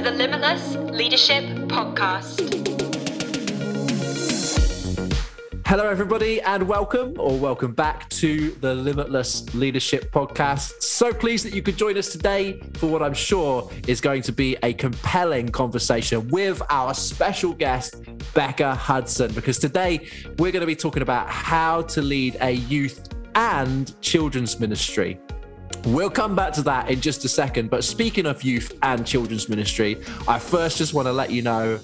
to the Limitless Leadership Podcast. Hello, everybody, and welcome or welcome back to the Limitless Leadership Podcast. So pleased that you could join us today for what I'm sure is going to be a compelling conversation with our special guest, Becca Hudson, because today we're going to be talking about how to lead a youth and children's ministry. We'll come back to that in just a second. But speaking of youth and children's ministry, I first just want to let you know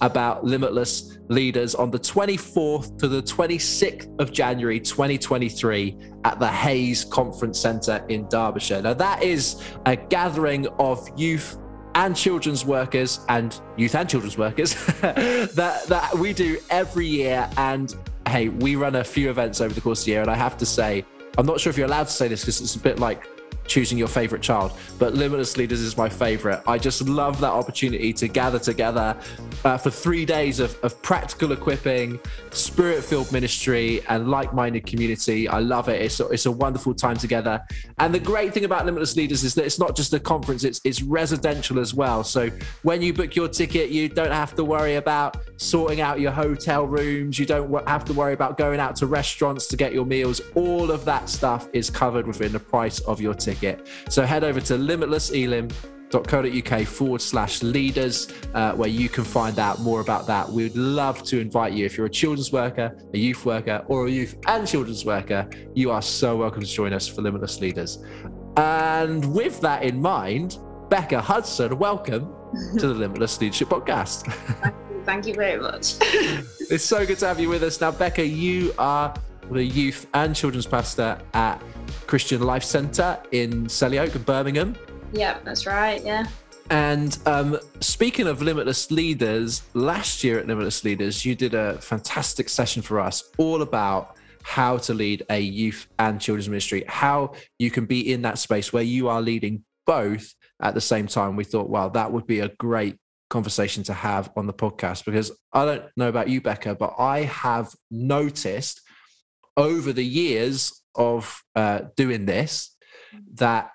about Limitless leaders on the 24th to the 26th of January 2023 at the Hayes Conference Centre in Derbyshire. Now, that is a gathering of youth and children's workers and youth and children's workers that, that we do every year. And hey, we run a few events over the course of the year. And I have to say, I'm not sure if you're allowed to say this because it's a bit like choosing your favorite child, but Limitless Leaders is my favorite. I just love that opportunity to gather together uh, for three days of, of practical equipping, spirit filled ministry, and like minded community. I love it. It's a, it's a wonderful time together. And the great thing about Limitless Leaders is that it's not just a conference, it's, it's residential as well. So when you book your ticket, you don't have to worry about sorting out your hotel rooms, you don't have to worry about going out to restaurants to get your meals. All of that stuff is covered within the price of your ticket ticket. So head over to limitlesselim.co.uk forward slash leaders, uh, where you can find out more about that. We'd love to invite you. If you're a children's worker, a youth worker, or a youth and children's worker, you are so welcome to join us for Limitless Leaders. And with that in mind, Becca Hudson, welcome to the Limitless Leadership Podcast. Thank you very much. it's so good to have you with us. Now, Becca, you are the youth and children's pastor at Christian Life Centre in Selly Oak, Birmingham. Yeah, that's right. Yeah. And um, speaking of Limitless Leaders, last year at Limitless Leaders, you did a fantastic session for us all about how to lead a youth and children's ministry, how you can be in that space where you are leading both at the same time. We thought, wow, that would be a great conversation to have on the podcast because I don't know about you, Becca, but I have noticed over the years of uh, doing this that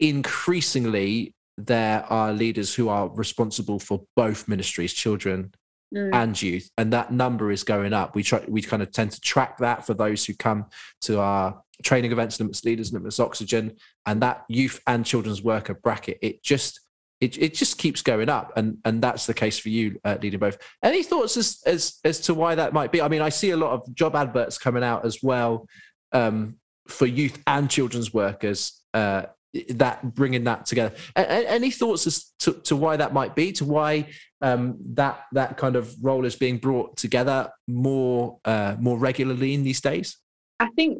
increasingly there are leaders who are responsible for both ministries, children mm. and youth, and that number is going up. We try, we kind of tend to track that for those who come to our training events, Limitless Leaders, Limitless Oxygen, and that youth and children's worker bracket. It just it, it just keeps going up. And and that's the case for you uh, leading both. Any thoughts as, as as to why that might be? I mean i see a lot of job adverts coming out as well um, for youth and children's workers uh, that bringing that together. A- any thoughts as to, to why that might be to why um, that that kind of role is being brought together more uh, more regularly in these days? I think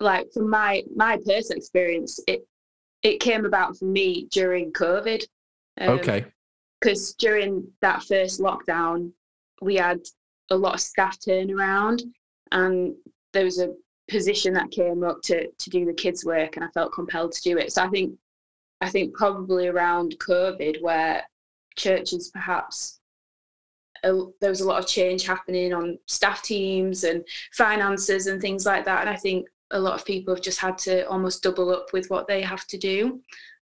like from my my personal experience it it came about for me during covid um, okay. Because during that first lockdown, we had a lot of staff turnaround, and there was a position that came up to to do the kids' work, and I felt compelled to do it. So I think, I think probably around COVID, where churches perhaps uh, there was a lot of change happening on staff teams and finances and things like that, and I think a lot of people have just had to almost double up with what they have to do.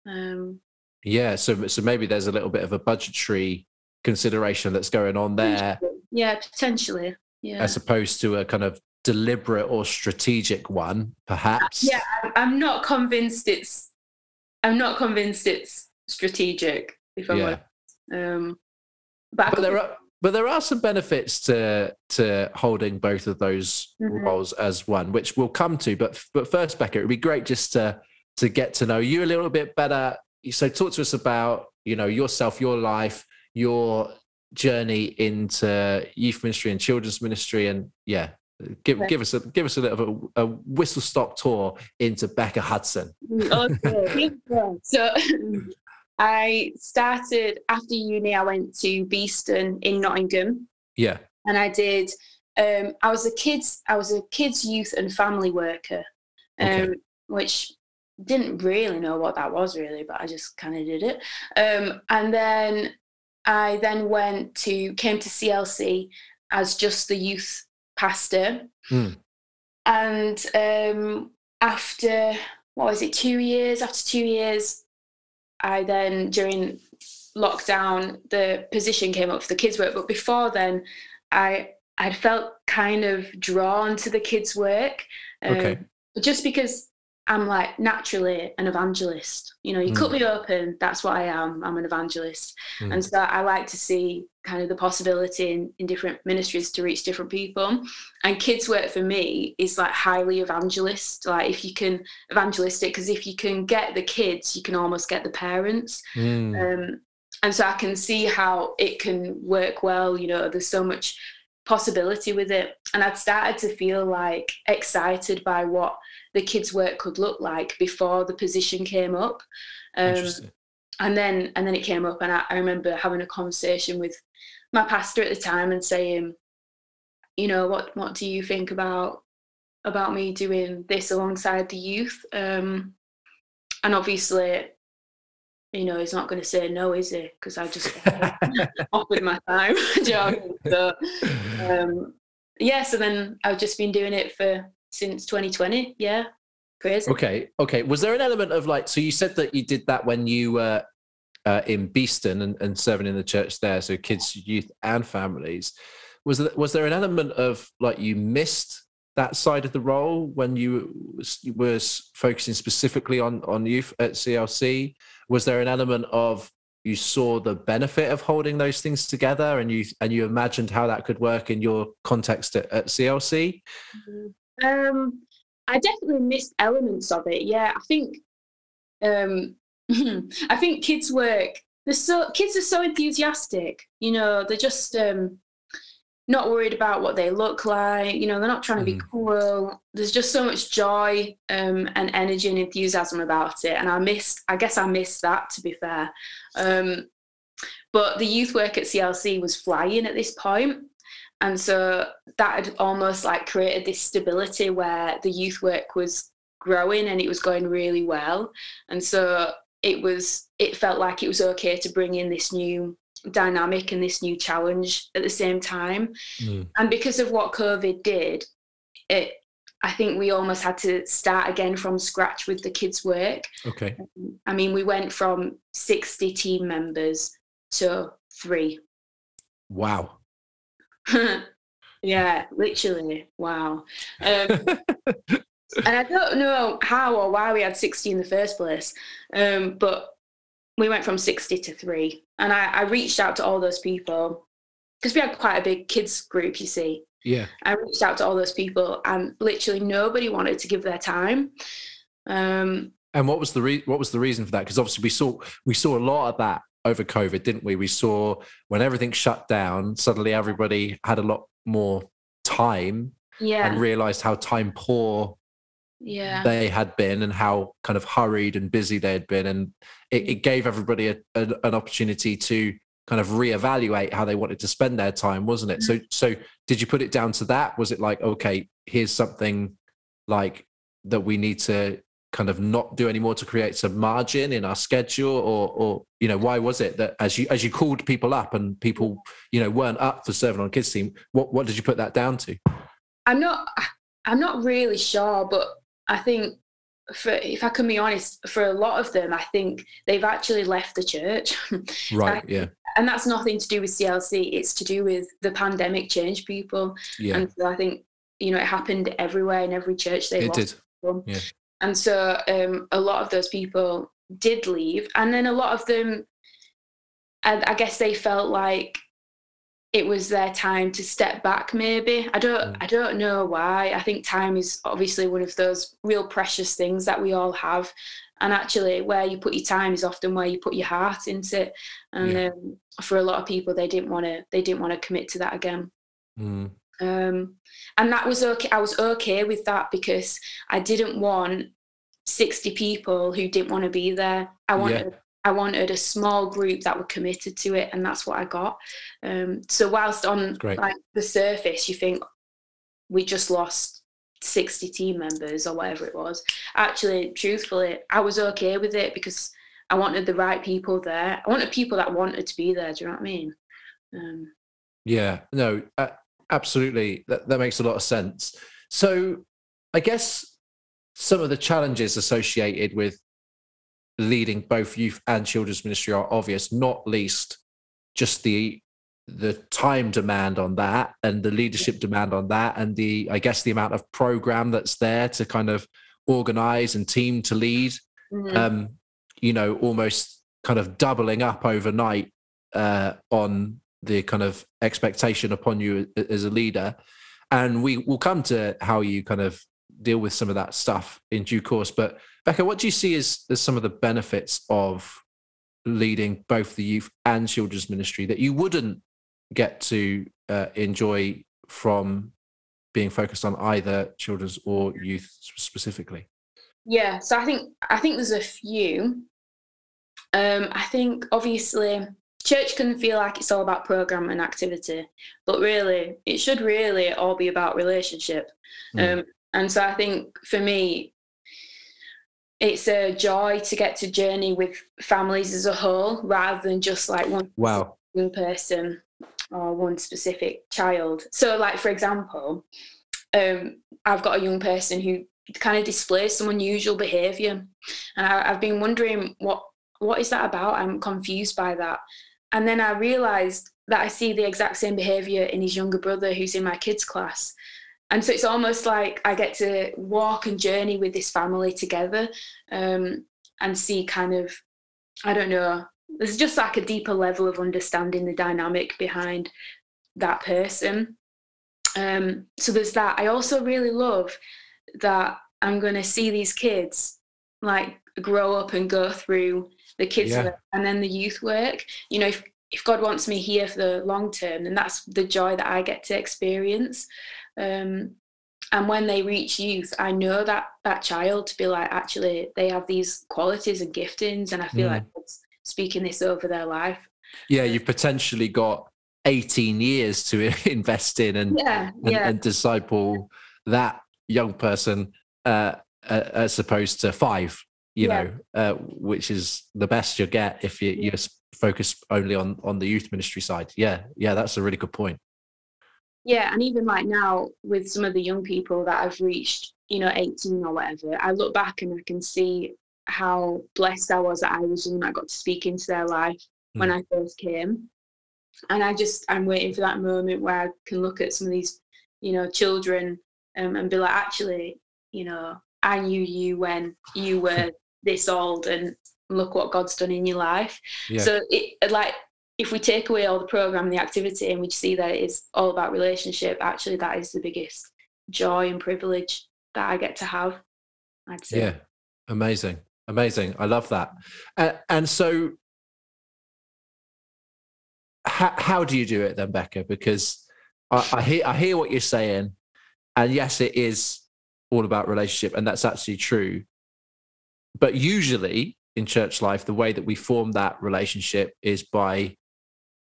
Um, yeah, so so maybe there's a little bit of a budgetary consideration that's going on there. Yeah, potentially. Yeah. As opposed to a kind of deliberate or strategic one, perhaps. Yeah, I'm not convinced it's. I'm not convinced it's strategic. If I'm yeah. um, but, but there are but there are some benefits to to holding both of those mm-hmm. roles as one, which we'll come to. But but first, Becca, it would be great just to to get to know you a little bit better so talk to us about you know yourself your life your journey into youth ministry and children's ministry and yeah give okay. give us a give us a little a, a whistle stop tour into becca hudson. Okay so i started after uni i went to beeston in nottingham. Yeah. And i did um, i was a kids i was a kids youth and family worker um, okay. which didn't really know what that was really, but I just kind of did it. Um, and then I then went to came to CLC as just the youth pastor. Mm. And um, after what was it, two years? After two years, I then during lockdown, the position came up for the kids work. But before then, I I'd felt kind of drawn to the kids' work. Um, Okay. Just because I'm like naturally an evangelist. You know, you cut Mm. me open, that's what I am. I'm an evangelist. Mm. And so I like to see kind of the possibility in, in different ministries to reach different people. And kids work for me is like highly evangelist. Like if you can evangelistic, because if you can get the kids, you can almost get the parents. Mm. Um, and so I can see how it can work well. You know, there's so much possibility with it. And I'd started to feel like excited by what the kids' work could look like before the position came up. Um, and then and then it came up and I, I remember having a conversation with my pastor at the time and saying, you know, what what do you think about about me doing this alongside the youth? Um, and obviously, you know, he's not going to say no, is he? Because I just offered my time. Do you know what I mean? So, um, yeah, so then I've just been doing it for since 2020. Yeah, crazy. Okay, okay. Was there an element of like, so you said that you did that when you were uh, in Beeston and, and serving in the church there, so kids, youth, and families. Was there, was there an element of like you missed that side of the role when you were focusing specifically on on youth at CLC? Was there an element of you saw the benefit of holding those things together and you and you imagined how that could work in your context at, at CLC? Um, I definitely missed elements of it. Yeah, I think, um, I think kids work. They're so kids are so enthusiastic. You know, they're just um, not worried about what they look like. You know, they're not trying to be Mhm. cool. There's just so much joy um, and energy and enthusiasm about it. And I missed. I guess I missed that. To be fair. Um, but the youth work at CLC was flying at this point. And so that had almost like created this stability where the youth work was growing and it was going really well. And so it was, it felt like it was okay to bring in this new dynamic and this new challenge at the same time. Mm. And because of what COVID did, it, I think we almost had to start again from scratch with the kids' work. Okay. I mean, we went from 60 team members to three. Wow. yeah, literally. Wow. Um, and I don't know how or why we had 60 in the first place, um, but we went from 60 to three. And I, I reached out to all those people because we had quite a big kids group, you see. Yeah. I reached out to all those people, and literally nobody wanted to give their time. Um, And what was the re- what was the reason for that? Because obviously we saw we saw a lot of that over COVID, didn't we? We saw when everything shut down, suddenly everybody had a lot more time yeah, and realized how time poor yeah, they had been and how kind of hurried and busy they had been, and it, it gave everybody a, a, an opportunity to kind of reevaluate how they wanted to spend their time, wasn't it? So so did you put it down to that? Was it like okay, here's something like that we need to kind of not do anymore to create some margin in our schedule or or you know why was it that as you as you called people up and people you know weren't up for serving on kids team what what did you put that down to I'm not. I'm not really sure, but I think, for if I can be honest, for a lot of them, I think they've actually left the church, right yeah and that's nothing to do with CLC. It's to do with the pandemic changed people, yeah and so I think you know it happened everywhere in every church they it did from. yeah. And so um, a lot of those people did leave, and then a lot of them, I, I guess they felt like it was their time to step back maybe i don't Mm. i don't know why i think time is obviously one of those real precious things that we all have and actually where you put your time is often where you put your heart into it and Yeah. um, for a lot of people they didn't want to they didn't want to commit to that again Mm. Um, and that was okay i was okay with that because i didn't want 60 people who didn't want to be there. I Yeah. wanted i wanted a small group that were committed to it and that's what i got. Um, so whilst on like the surface you think we just lost 60 team members or whatever it was. Actually truthfully i was okay with it because i wanted the right people there. I wanted people that wanted to be there do you know what i mean? Um, Yeah, no, uh, absolutely. That, that makes a lot of sense. So, I guess some of the challenges associated with leading both youth and children's ministry are obvious, not least just the the time demand on that and the leadership demand on that and the i guess the amount of program that's there to kind of organize and team to lead Mhm. um you know almost kind of doubling up overnight uh on the kind of expectation upon you as a leader. And we will come to how you kind of deal with some of that stuff in due course. But becca what do you see as, as some of the benefits of leading both the youth and children's ministry that you wouldn't get to uh, enjoy from being focused on either children's or youth specifically? Yeah, so I think I think there's a few. Um, I think obviously church can feel like it's all about program and activity, but really it should really all be about relationship. Mm. Um, and so I think for me, it's a joy to get to journey with families as a whole rather than just like one wow person or one specific child. So, like for example, um, I've got a young person who kind of displays some unusual behaviour, and I, I've been wondering what what is that about. I'm confused by that, and then I realised that I see the exact same behaviour in his younger brother who's in my kids' class. And so it's almost like I get to walk and journey with this family together um, and see kind of, I don't know, there's just like a deeper level of understanding the dynamic behind that person. Um, so there's that. I also really love that I'm going to see these kids like grow up and go through the kids Yeah. work and then the youth work. You know, if, if God wants me here for the long term, then that's the joy that I get to experience. Um, and when they reach youth, I know that that child to be like, actually, they have these qualities and giftings, and I feel Mm. like speaking this over their life. yeah you've potentially got 18 years to invest in and Yeah, and, yeah, and disciple that young person uh, uh, as opposed to five you Yeah. know uh, which is the best you'll get if you, you're focused only on on the youth ministry side yeah yeah that's a really good point yeah. And even like now with some of the young people that I've reached, you know, 18 or whatever, I look back and I can see how blessed I was that I was young. I got to speak into their life when I first came. And I just, I'm waiting for that moment where I can look at some of these, you know, children um, and be like, actually, you know, I knew you when you were this old and look what God's done in your life. yeah. So it like if we take away all the program and the activity and we see that it is all about relationship, actually that is the biggest joy and privilege that I get to have. I'd say. yeah. Amazing. Amazing. I love that. Uh, and so how, how do you do it then becca? Because I, I hear i hear what you're saying and yes it is all about relationship and that's actually true but usually in church life the way that we form that relationship is by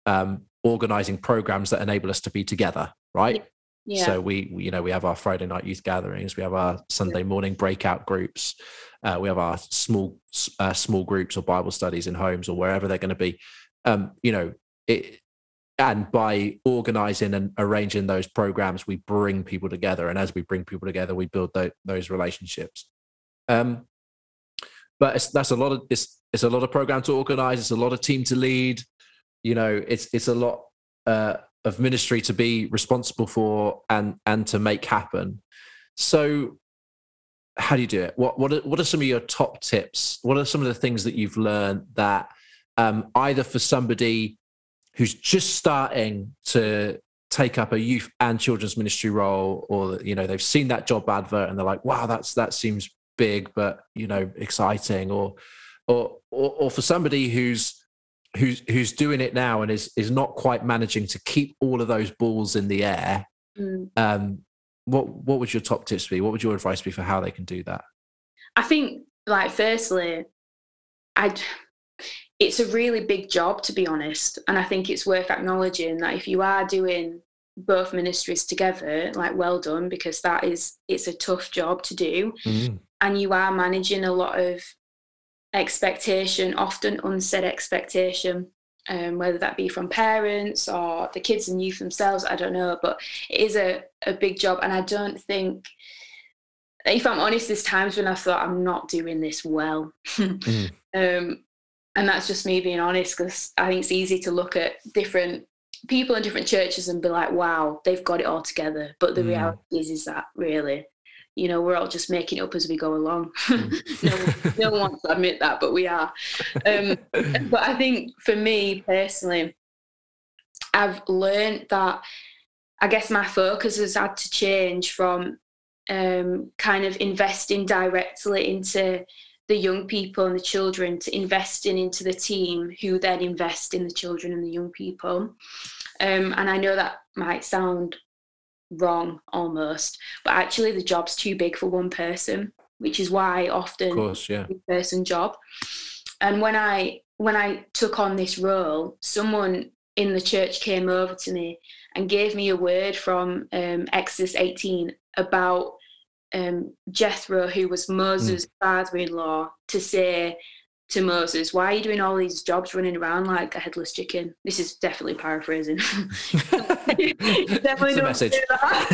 um, organizing programs that enable us to be together right Yeah. so we, we, you know, we have our Friday night youth gatherings, we have our Sunday morning breakout groups, uh, we have our small uh, small groups or Bible studies in homes or wherever they're going to be. Um, you know, it, and by organizing and arranging those programs, we bring people together, and as we bring people together, we build tho- those relationships. Um, but it's, that's a lot of it's it's a lot of program to organize. It's a lot of team to lead. You know, it's it's a lot. Uh, of ministry to be responsible for and and to make happen. So how do you do it? What what are, what are some of your top tips? What are some of the things that you've learned that um, either for somebody who's just starting to take up a youth and children's ministry role, or you know they've seen that job advert and they're like, wow, that's that seems big, but you know exciting, or or or, or for somebody who's who's who's doing it now and is is not quite managing to keep all of those balls in the air Mm. um what what would your top tips be what would your advice be for how they can do that I think, like, firstly, I'd. It's a really big job, to be honest, and I think it's worth acknowledging that if you are doing both ministries together, like, well done, because that is it's a tough job to do, and you are managing a lot of expectation, often unsaid expectation, um, whether that be from parents or the kids and youth themselves. I don't know, but it is a, a big job. And I don't think, if I'm honest, there's times when I thought I'm not doing this well. Mm. Um, and that's just me being honest because I think it's easy to look at different people in different churches and be like, wow, they've got it all together. But the Mm. reality is, is that really, you know, we're all just making up as we go along. Mm. no, one- no one wants to admit that, but we are. Um, but I think for me personally, I've learned that I guess my focus has had to change from um, kind of investing directly into the young people and the children to investing into the team who then invest in the children and the young people. Um, and I know that might sound wrong almost, but actually the job's too big for one person, which is why often Of course, yeah. person job. And when I when I took on this role, someone in the church came over to me and gave me a word from um, Exodus 18 about um, Jethro, who was Moses' father-in-law, to say to Moses, "Why are you doing all these jobs running around like a headless chicken?" This is definitely paraphrasing. definitely don't message. do that.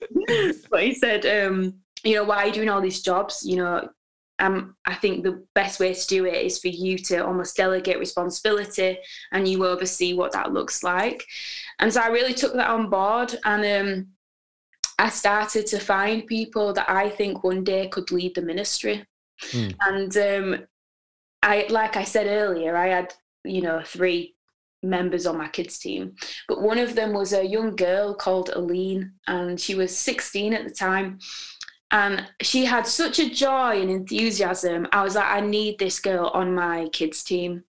but he said, um, you know, why are you doing all these jobs? You know, um, I think the best way to do it is for you to almost delegate responsibility and you oversee what that looks like. And so I really took that on board and um, I started to find people that I think one day could lead the ministry. Mm. And um, I, like I said earlier, I had, you know, three members on my kids team. But one of them was a young girl called Aline and she was 16 at the time. And she had such a joy and enthusiasm. I was like I need this girl on my kids team.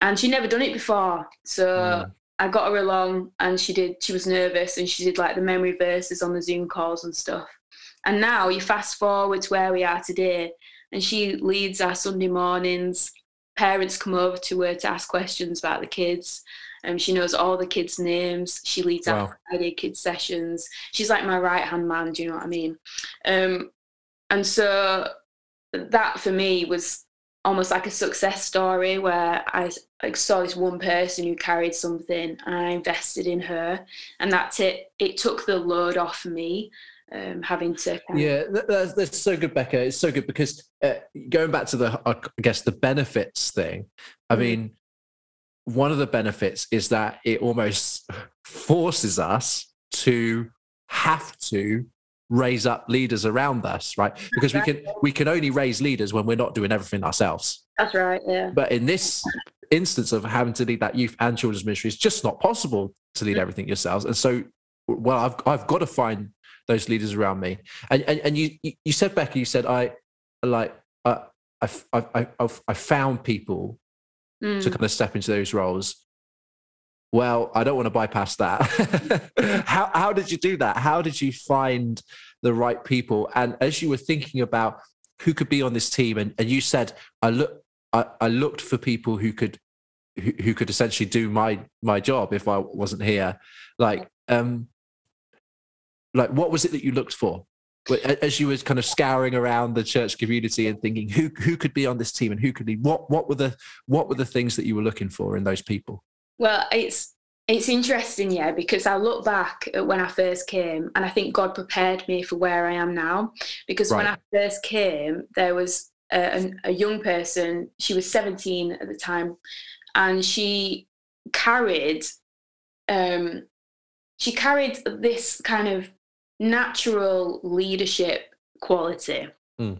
And she'd never done it before. So Mm. I got her along and she did she was nervous and she did like the memory verses on the Zoom calls and stuff. And now you fast forward to where we are today and she leads our Sunday mornings parents come over to her to ask questions about the kids. Um, she knows all the kids' names. She leads Wow. our Friday kids sessions. She's like my right hand man. Do you know what I mean? Um, and so that for me was almost like a success story where I like saw this one person who carried something and I invested in her, and that's it. It took the load off me. Um, having to Yeah, that- that's, that's so good, Becca. It's so good because uh, going back to the, I guess, the benefits thing. I Mm. mean, one of the benefits is that it almost forces us to have to raise up leaders around us, right? Because we can we can only raise leaders when we're not doing everything ourselves. that's right. Yeah. But in this instance of having to lead that youth and children's ministry, it's just not possible to lead everything yourselves. And so, well, I've I've got to find those leaders around me. And and, and you you- said Becky, you said I like uh, I've, I've I've I found people Mm. to kind of step into those roles. Well, I don't want to bypass that. how how did you do that? How did you find the right people? And as you were thinking about who could be on this team, and, and you said I look I, I looked for people who could who, who could essentially do my my job if I wasn't here. Like um like what was it that you looked for? As you were kind of scouring around the church community and thinking who who could be on this team and who could be what what were the what were the things that you were looking for in those people? Well, it's it's interesting, yeah, because I look back at when I first came, and I think God prepared me for where I am now. Because when I first came, there was a, a young person. She was seventeen at the time, and she carried, um, she carried this kind of natural leadership quality, Mm.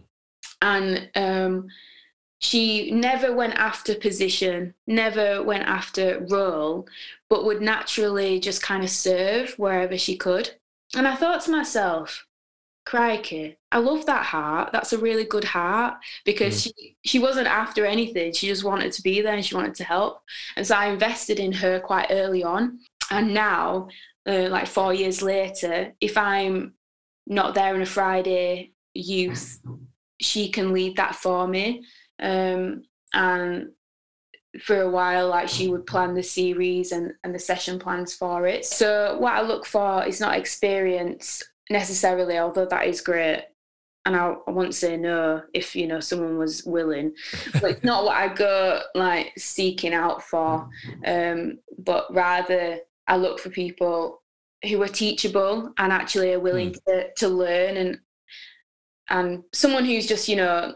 and um, she never went after position, never went after role, but would naturally just kind of serve wherever she could. And I thought to myself, crikey, I love that heart. That's a really good heart because she, she wasn't after anything. She just wanted to be there and she wanted to help. And so I invested in her quite early on. And now, uh, like four years later, if I'm not there on a Friday youth, she can lead that for me. Um, and for a while like she would plan the series and, and the session plans for it. So what i look for is not experience necessarily although that is great. And I, I won't say no if you know someone was willing. But it's not what i go like seeking out for. Um, but rather i look for people who are teachable and actually are willing to, to learn and and someone who's just you know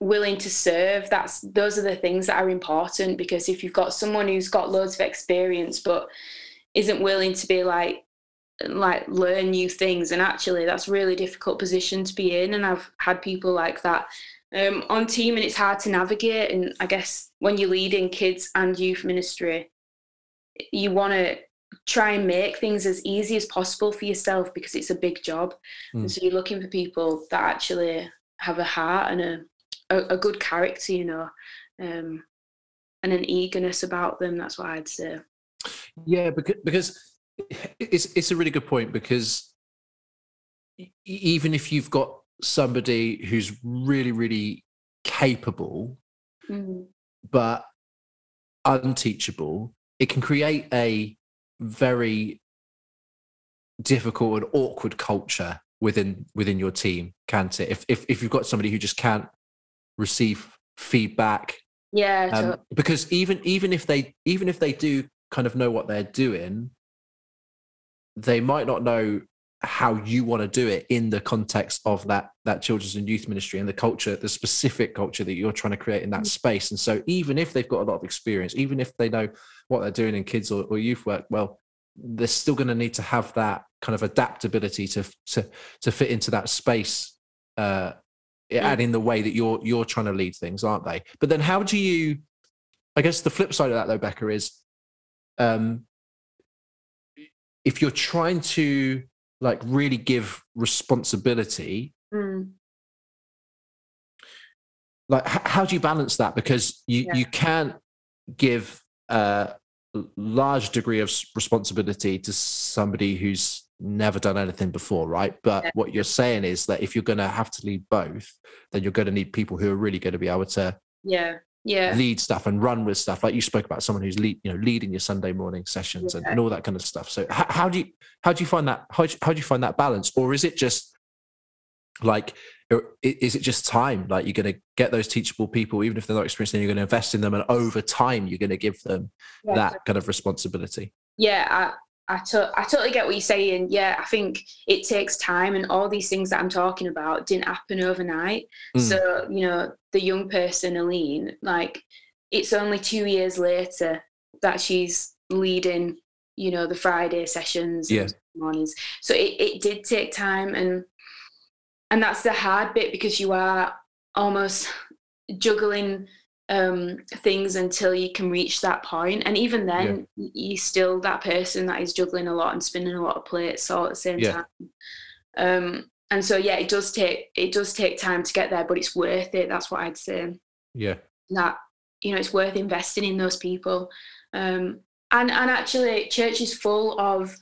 willing to serve. That's those are the things that are important because if you've got someone who's got loads of experience but isn't willing to be like like learn new things and actually that's really difficult position to be in and i've had people like that um, on team and it's hard to navigate and i guess when you're leading kids and youth ministry you want to try and make things as easy as possible for yourself because it's a big job mm. and so you're looking for people that actually have a heart and a a, a good character, you know, um, and an eagerness about them. That's what I'd say. Yeah, because because it's it's a really good point because even if you've got somebody who's really really capable mm-hmm. but unteachable it can create a very difficult and awkward culture within within your team can't it? If if, if you've got somebody who just can't receive feedback yeah um, because even even if they even if they do kind of know what they're doing they might not know how you want to do it in the context of that that children's and youth ministry and the culture the specific culture that you're trying to create in that mm-hmm. space and so even if they've got a lot of experience even if they know what they're doing in kids or, or youth work well they're still going to need to have that kind of adaptability to to to fit into that space uh, mm. adding the way that you're you're trying to lead things, aren't they? But then how do you? I guess the flip side of that though, Becca, is um, if you're trying to like really give responsibility. Mm. Like, how do you balance that? Because you yeah. you can't give a large degree of responsibility to somebody who's never done anything before, right? But yeah. what you're saying is that if you're going to have to lead both, then you're going to need people who are really going to be able to yeah yeah. lead stuff and run with stuff. Like you spoke about someone who's lead you know leading your sunday morning sessions yeah. and, and, all that kind of stuff. So how, how, do you how do you find that how, how do you find that balance? Or is it just like is it just time? Like you're going to get those teachable people even if they're not experienced then you're going to invest in them and over time you're going to give them yeah. that kind of responsibility. Yeah I, to- I totally get what you're saying. Yeah, I think it takes time, and all these things that I'm talking about didn't happen overnight. Mm. So, you know, the young person, Aline, like, it's only two years later that she's leading, you know, the Friday sessions, yeah. mornings. So it, it did take time, and and that's the hard bit because you are almost juggling um, things until you can reach that point. And even then, yeah. you're still that person that is juggling a lot and spinning a lot of plates all at the same yeah. time. Um, and so, yeah, it does take it does take time to get there, but it's worth it. That's what I'd say. Yeah. That you know, it's worth investing in those people. Um, and and actually, church is full of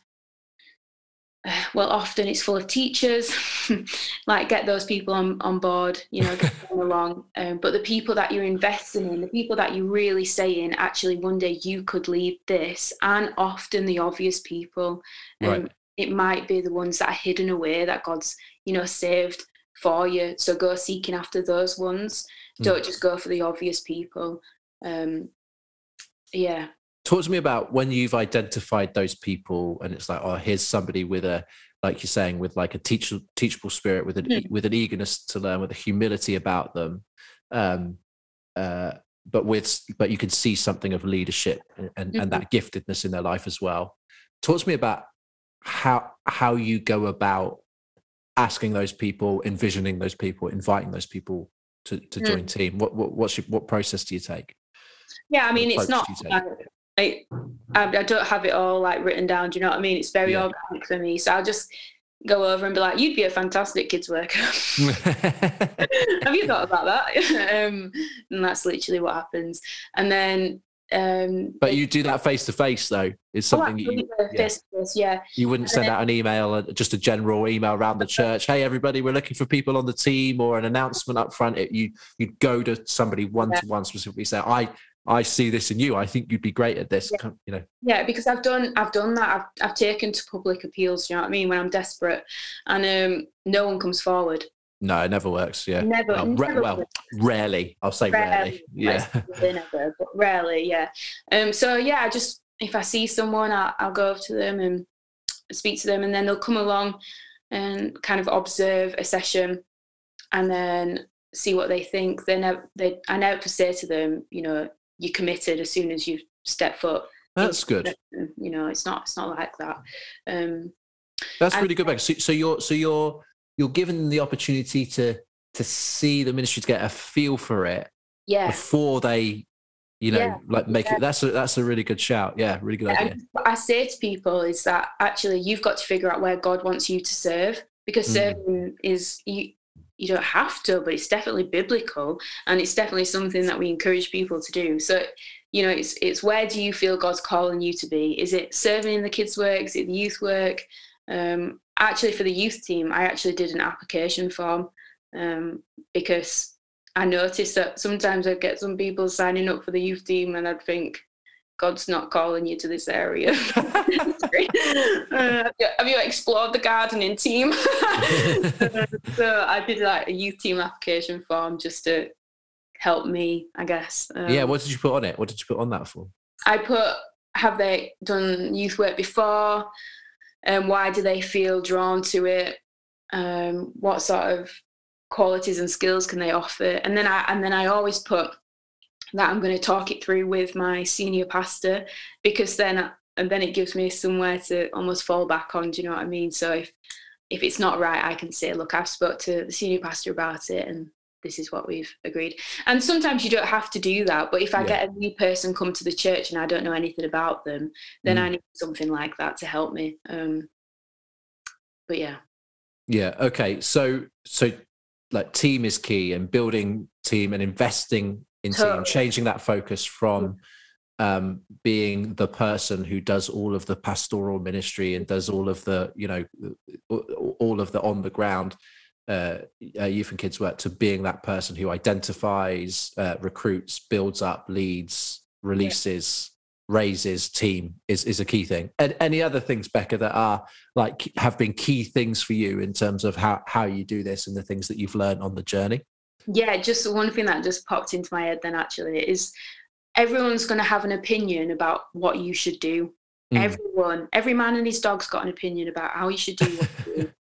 well, often it's full of teachers, like get those people on, on board, you know, get them along. Um, but the people that you're investing in, the people that you really say in, actually, one day you could lead this, and often the obvious people. Um, right. It might be the ones that are hidden away that God's, you know, saved for you. So go seeking after those ones. Mm. Don't just go for the obvious people. Um, yeah talk to me about when you've identified those people and it's like oh here's somebody with a like you're saying with like a teach, teachable spirit with an mm. with an eagerness to learn with a humility about them um uh but with but you can see something of leadership and mm-hmm. and that giftedness in their life as well talk to me about how how you go about asking those people envisioning those people inviting those people to, to mm. join team what, what what's your, what process do you take yeah i mean it's not I, I don't have it all like written down. Do you know what I mean? It's very yeah. organic for me. So I'll just go over and be like, "You'd be a fantastic kids worker." have you thought about that? um, and that's literally what happens. And then, um, but you do that face to face though. Is oh, something oh, you, yeah. yeah. You wouldn't send then, out an email, uh, just a general email around the church. Hey, everybody, we're looking for people on the team, or an announcement up front. It, you you'd go to somebody one to one specifically say, "I I see this in you. I think you'd be great at this. Yeah. You know. Yeah, because I've done I've done that. I've I've taken to public appeals. You know what I mean? When I'm desperate, and um, no one comes forward. No, it never works. Yeah. Never. No, never well, works. rarely. I'll say rarely. rarely. Yeah. never, but rarely. Yeah. Um. So yeah, I just if I see someone, I'll, I'll go over to them and speak to them, and then they'll come along and kind of observe a session, and then see what they think. They never, they, I never say to them, you know, you committed as soon as you step foot. That's good. You know, it's not, it's not like that. Um, That's and- really good. Beck. So, so you're so you're you're given the opportunity to to see the ministry to get a feel for it yeah. before they, you know, Yeah, like make yeah. it. That's a that's a really good shout. Yeah, really good idea. And what I say to people is that actually you've got to figure out where God wants you to serve because Mm. serving is you you don't have to, but it's definitely biblical and it's definitely something that we encourage people to do. So you know, it's it's where do you feel God's calling you to be? Is it serving in the kids' work? Is it the youth work? Um, actually, for the youth team, I actually did an application form um, because I noticed that sometimes I'd get some people signing up for the youth team, and I'd think, God's not calling you to this area. uh, have you explored the gardening team? so I did like a youth team application form just to help me, I guess. Um, yeah. What did you put on it? What did you put on that for? I put, have they done youth work before? Um, why do they feel drawn to it? Um, what sort of qualities and skills can they offer? And then I and then I always put that I'm going to talk it through with my senior pastor because then and then it gives me somewhere to almost fall back on. Do you know what I mean? So if if it's not right, I can say, look, I've spoke to the senior pastor about it and this is what we've agreed. And sometimes you don't have to do that. But if I Yeah. get a new person come to the church and I don't know anything about them, then Mm. I need something like that to help me. Um, but yeah, Yeah. Okay. So so like team is key and building team and investing Totally. changing that focus from um, being the person who does all of the pastoral ministry and does all of the you know all of the on the ground uh, uh, youth and kids work to being that person who identifies, uh, recruits, builds up, leads, releases, raises team is is a key thing. And any other things, Becca, that are like have been key things for you in terms of how how you do this and the things that you've learned on the journey? Yeah. Just one thing that just popped into my head then actually is everyone's going to have an opinion about what you should do. Mm. Everyone, every man and his dog's got an opinion about how you should do what you do.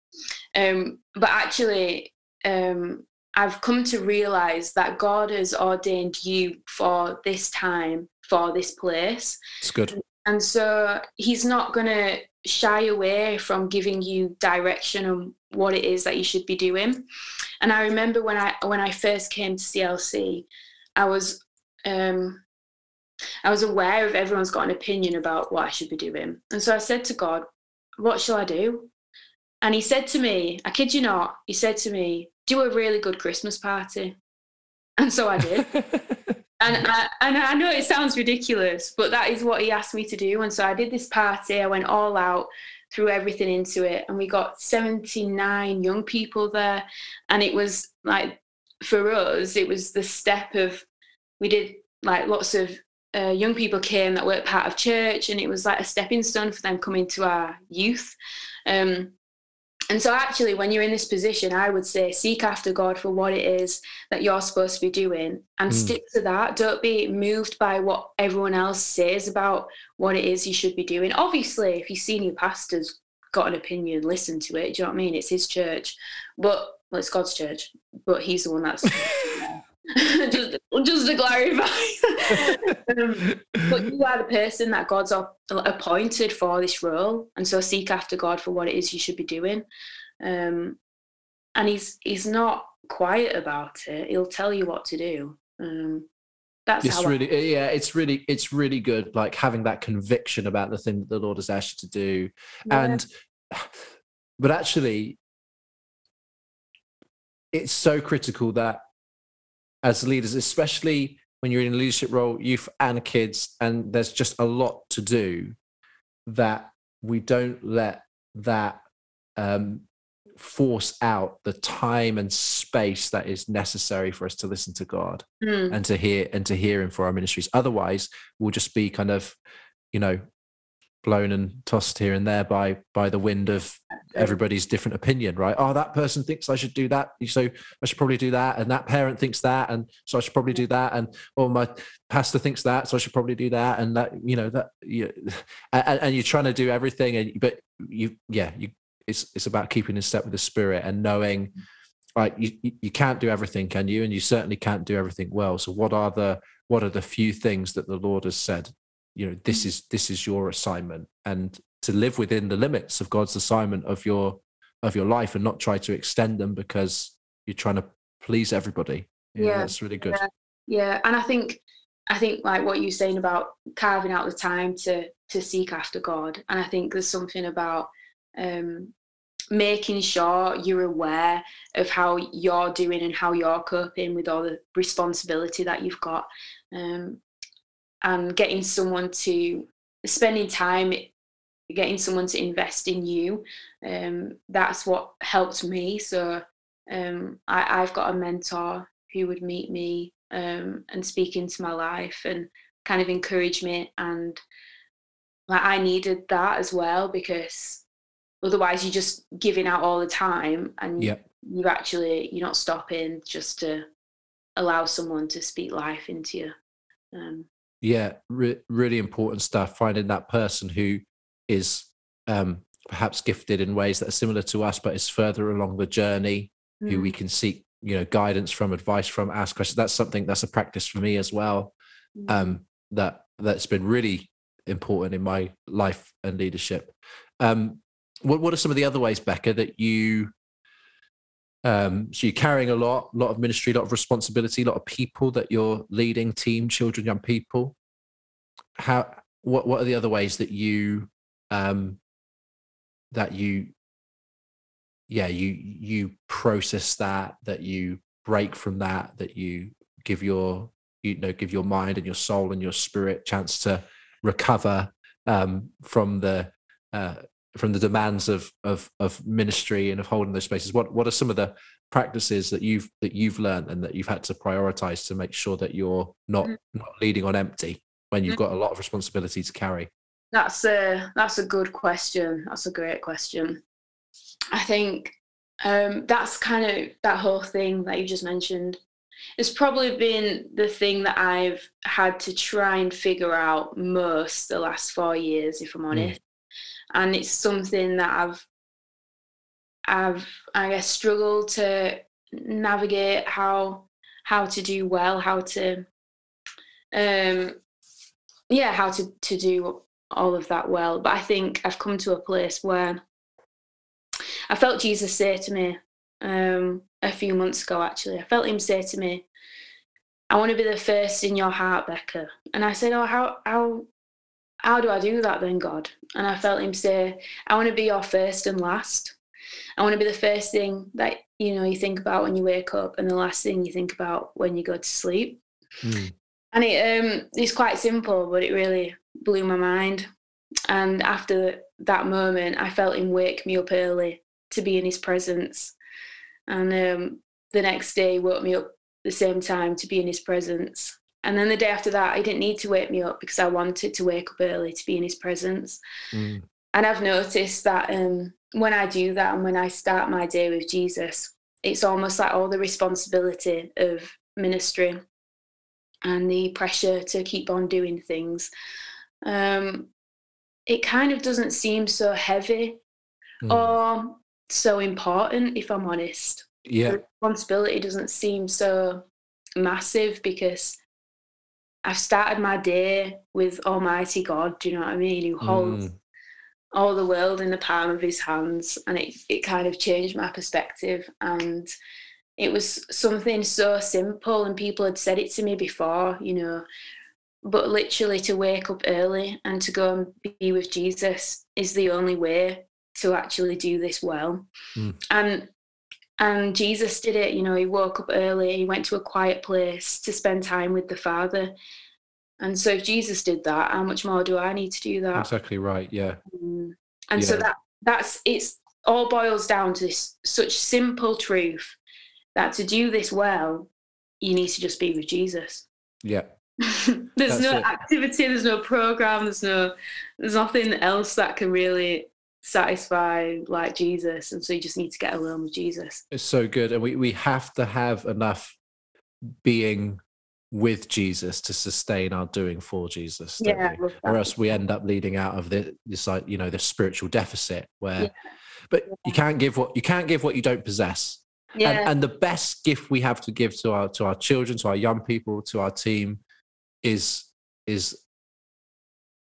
Um, but actually, um, I've come to realize that God has ordained you for this time, for this place. It's good. And so he's not going to shy away from giving you direction on what it is that you should be doing. And I remember when I when I first came to CLC, I was um, I was aware of everyone's got an opinion about what I should be doing. And so I said to God, what shall I do? And he said to me, I kid you not, he said to me, do a really good Christmas party. And so I did. And I, and I know it sounds ridiculous, but that is what he asked me to do. And so I did this party. I went all out, threw everything into it, and we got 79 young people there. And it was like, for us, it was the step of, we did like lots of uh, young people came that weren't part of church, and it was like a stepping stone for them coming to our youth. Um, and so, actually, when you're in this position, I would say seek after God for what it is that you're supposed to be doing and Mm. stick to that. Don't be moved by what everyone else says about what it is you should be doing. Obviously, if your senior pastor's got an opinion, listen to it. Do you know what I mean? It's his church, but well, it's God's church, but he's the one that's just, just to clarify. um, but you are the person that God's op- appointed for this role, and so seek after God for what it is you should be doing. Um, and he's he's not quiet about it. He'll tell you what to do. Um, that's it's how. I- really yeah it's really it's really good like having that conviction about the thing that the lord has asked you to do Yeah. and but actually it's so critical that as leaders especially when you're in a leadership role youth and kids and there's just a lot to do that we don't let that um, force out the time and space that is necessary for us to listen to god Mm, and to hear and to hear him for our ministries. Otherwise we'll just be kind of you know blown and tossed here and there by by the wind of everybody's different opinion right? Oh that person thinks i should do that so i should probably do that and that parent thinks that and so i should probably do that and or my pastor thinks that so i should probably do that and that you know that you and, and you're trying to do everything and but you yeah you it's it's about keeping in step with the spirit and knowing right you, you can't do everything can you? And you certainly can't do everything well. So what are the what are the few things that the lord has said you know this is this is your assignment. And to live within the limits of god's assignment of your of your life and not try to extend them because you're trying to please everybody. Yeah, Yeah, that's really good. yeah. yeah. And i think i think like what you're saying about carving out the time to to seek after god and i think there's something about um making sure you're aware of how you're doing and how you're coping with all the responsibility that you've got. Um and getting someone to spending time getting someone to invest in you. Um that's what helped me. So um I, i've got a mentor who would meet me um and speak into my life and kind of encourage me. And like i needed that as well because otherwise you're just giving out all the time and Yep. you actually you're not stopping just to allow someone to speak life into you. Um yeah re- really important stuff finding that person who is um perhaps gifted in ways that are similar to us but is further along the journey who we can seek you know guidance from advice from ask questions. That's something that's a practice for me as well mm, um that that's been really important in my life and leadership. Um what what are some of the other ways becca that you um so you're carrying a lot a lot of ministry a lot of responsibility a lot of people that you're leading team children young people. How what what are the other ways that you um that you yeah you you process that that you break from that that you give your you know give your mind and your soul and your spirit chance to recover um from the uh from the demands of of of ministry and of holding those spaces what what are some of the practices that you've that you've learned and that you've had to prioritize to make sure that you're not Mm. not leading on empty when you've Mm. got a lot of responsibility to carry That's a that's a good question. That's a great question. I think um, that's kind of that whole thing that you just mentioned. It's probably been the thing that I've had to try and figure out most the last four years, if I'm honest. And it's something that I've I've I guess struggled to navigate how how to do well, how to um yeah, how to to do all of that well. But I think I've come to a place where I felt Jesus say to me um, a few months ago, actually. I felt him say to me, I want to be the first in your heart, Becca. And I said, Oh, how, how, how do I do that then, God? And I felt him say, I want to be your first and last. I want to be the first thing that you know you think about when you wake up and the last thing you think about when you go to sleep. Mm. And it um it's quite simple, but it really blew my mind. And after that moment, I felt him wake me up early to be in his presence. And um, the next day, he woke me up the same time to be in his presence. And then the day after that, he didn't need to wake me up because I wanted to wake up early to be in his presence. Mm. And I've noticed that um, when I do that and when I start my day with Jesus, it's almost like all the responsibility of ministry and the pressure to keep on doing things. Um, it kind of doesn't seem so heavy Mm. or so important, if I'm honest. yeah The responsibility doesn't seem so massive because I've started my day with Almighty God, do you know what I mean? Who holds Mm. all the world in the palm of his hands. And it, it kind of changed my perspective. And it was something so simple, and people had said it to me before, you know. But literally, to wake up early and to go and be with Jesus is the only way to actually do this well. Mm. And and Jesus did it, you know, he woke up early, he went to a quiet place to spend time with the Father. And so if Jesus did that, how much more do I need to do that? exactly right yeah Mm. And so that that's it's all boils down to this such simple truth that to do this well, you need to just be with Jesus. yeah there's That's no it. activity, there's no program, there's no there's nothing else that can really satisfy like Jesus. And so you just need to get alone with Jesus. it's so good and we we have to have enough being with jesus to sustain our doing for jesus Yeah. Or else we end up leading out of the this like you know the spiritual deficit where Yeah. but you can't give what you can't give what you don't possess Yeah. And, and the best gift we have to give to our to our children, to our young people, to our team, is is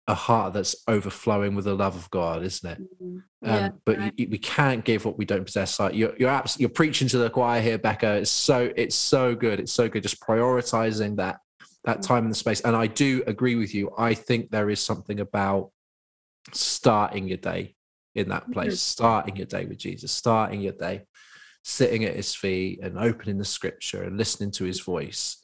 a heart that's overflowing with the love of God, isn't it? Mhm. Um, Yeah, but right. you, we can't give what we don't possess. Like you're, you're, abs- you're preaching to the choir here, Becca. It's so, it's so good. It's so good. Just prioritizing that, that Mm. time and the space. And I do agree with you. I think there is something about starting your day in that place, Mhm. starting your day with Jesus, starting your day, sitting at his feet and opening the scripture and listening to his voice,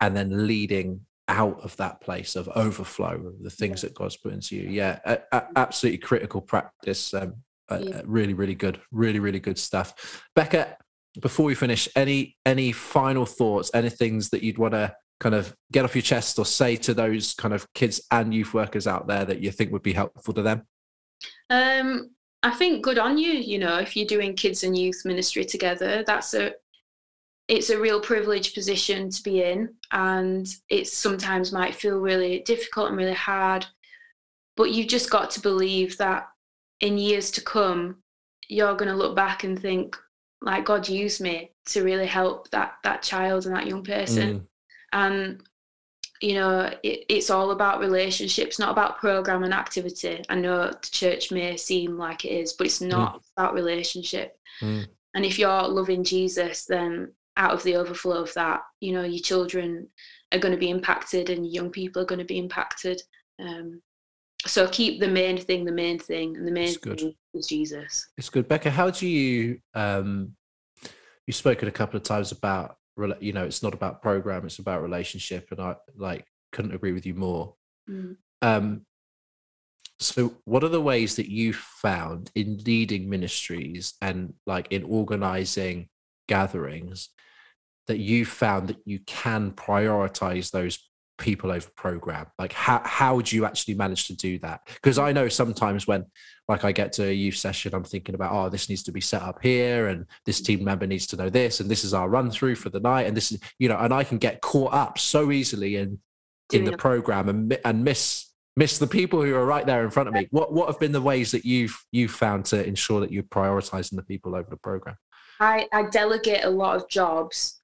and then leading out of that place of overflow of the things that God's put into you. Yeah, a- a- absolutely critical practice. Um, uh, Yeah. uh, really, really good, really, really good stuff. Becca, before we finish, any any final thoughts? Any things that you'd want to kind of get off your chest or say to those kind of kids and youth workers out there that you think would be helpful to them? Um, I think good on you. You know, if you're doing kids and youth ministry together, that's a it's a real privileged position to be in, and it sometimes might feel really difficult and really hard. But you've just got to believe that in years to come, you're going to look back and think, like God used me to really help that that child and that young person Mm, and you know it, it's all about relationships not about program and activity i know the church may seem like it is but it's not It's about relationship Mm. and if you're loving jesus then out of the overflow of that you know your children are going to be impacted and young people are going to be impacted um, so keep the main thing the main thing and the main thing is jesus It's good, Becca. How do you? Um, you've spoken a couple of times about you know it's not about program, it's about relationship, and I like couldn't agree with you more. Mm. Um, so, what are the ways that you found in leading ministries and like in organizing gatherings that you found that you can prioritize those people over program? Like, how how do you actually manage to do that? Because I know sometimes when like I get to a youth session, I'm thinking about, oh, this needs to be set up here, and this team member needs to know this, and this is our run through for the night, and this is, you know, and I can get caught up so easily in in the program and and miss miss the people who are right there in front of me. What what have been the ways that you've you've found to ensure that you're prioritizing the people over the program? I, I delegate a lot of jobs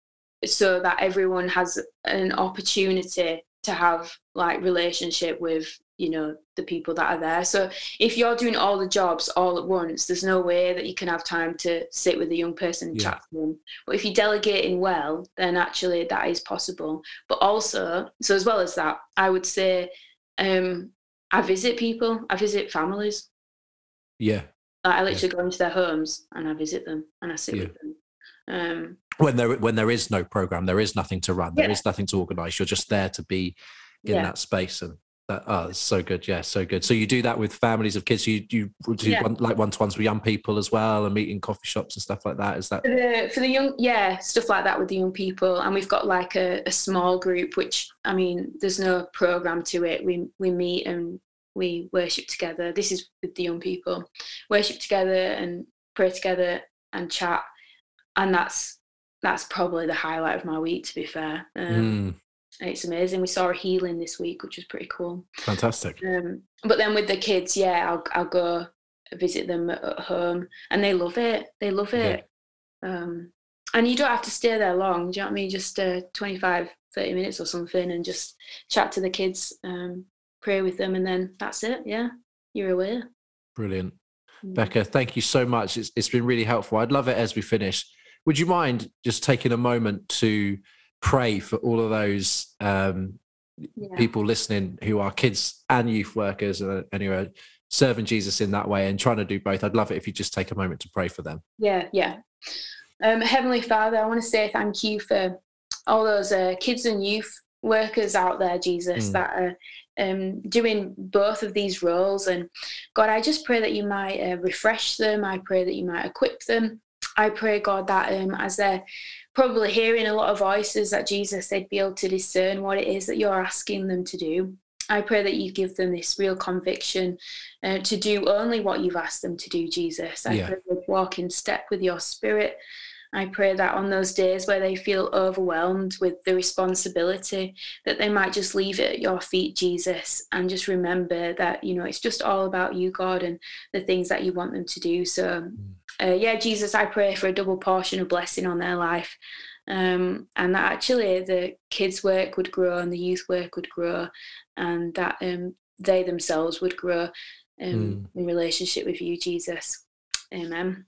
so that everyone has an opportunity to have like relationship with you know the people that are there. So if you're doing all the jobs all at once there's no way that you can have time to sit with a young person and Yeah. chat to them. But if you're delegating well then actually that is possible. But also so as well as that i would say um i visit people i visit families. Yeah, like, i literally go into their homes and i visit them and i sit Yeah. with them. Um when there when there is no program, there is nothing to run, there Yeah. is nothing to organize. You're just there to be in Yeah. that space, and that oh, it's so good. Yeah, so good. So you do that with families of kids. You you do Yeah. one, like one to ones with young people as well, and meeting coffee shops and stuff like that. Is that for the for the young yeah stuff like that with the young people and we've got like a, a small group which i mean there's no program to it we we meet and we worship together this is with the young people worship together and pray together and chat and that's that's probably the highlight of my week to be fair um, Mm, it's amazing we saw a healing this week which was pretty cool fantastic? um, but then with the kids, yeah, I'll I'll go visit them at home, and they love it. They love Yeah. it. Um, and you don't have to stay there long. Do you know what I mean? Just uh, 25, 30 minutes or something, and just chat to the kids, um, pray with them, and then that's it. Yeah, you're away. Brilliant. Mm. Becca, thank you so much. It's, it's been really helpful. I'd love it as we finish. Would you mind just taking a moment to pray for all of those um, Yeah. people listening who are kids and youth workers and, and who are serving Jesus in that way and trying to do both? I'd love it if you just take a moment to pray for them. Yeah, yeah. Um, Heavenly Father, I want to say thank you for all those uh, kids and youth workers out there, Jesus, Mm. that are um, doing both of these roles. And God, I just pray that you might uh, refresh them. I pray that you might equip them. I pray, God, that um, as they're probably hearing a lot of voices, that Jesus, they'd be able to discern what it is that you're asking them to do. I pray that you give them this real conviction uh, to do only what you've asked them to do, Jesus. I Yeah. pray they'd walk in step with your spirit. I pray that on those days where they feel overwhelmed with the responsibility, that they might just leave it at your feet, Jesus, and just remember that, you know, it's just all about you, God, and the things that you want them to do. So uh, yeah, Jesus, I pray for a double portion of blessing on their life. Um, and that actually the kids' work would grow and the youth work would grow, and that um, they themselves would grow um, mm. in relationship with you, Jesus. Amen.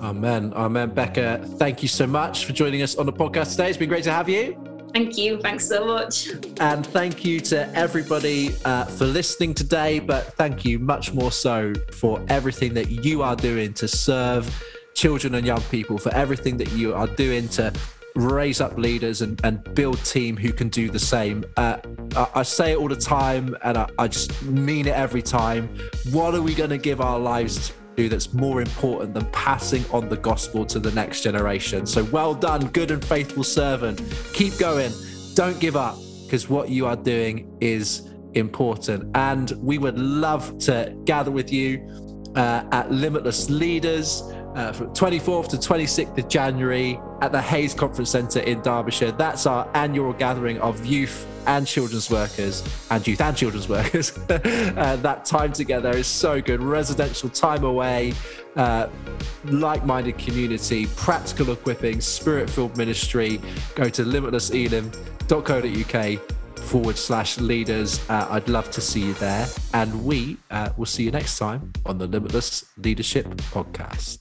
Amen. Amen. Becca, thank you so much for joining us on the podcast today. It's been great to have you. Thank you. Thanks so much. And thank you to everybody uh, for listening today. But thank you much more so for everything that you are doing to serve children and young people, for everything that you are doing to raise up leaders and, and build team who can do the same. Uh, I, I, say it all the time and I, I just mean it every time. What are we going to give our lives to that's more important than passing on the gospel to the next generation? So well done, good and faithful servant. Keep going. Don't give up because what you are doing is important. And we would love to gather with you uh, at Limitless Leaders uh, from 24th to 26th of January at the Hayes Conference Centre in Derbyshire. That's our annual gathering of youth and children's workers and youth and children's workers. uh, that time together is so good. Residential time away, uh, like minded community, practical equipping, spirit filled ministry. Go to limitlesselim.co.uk forward slash leaders. Uh, I'd love to see you there. And we uh, will see you next time on the Limitless Leadership Podcast.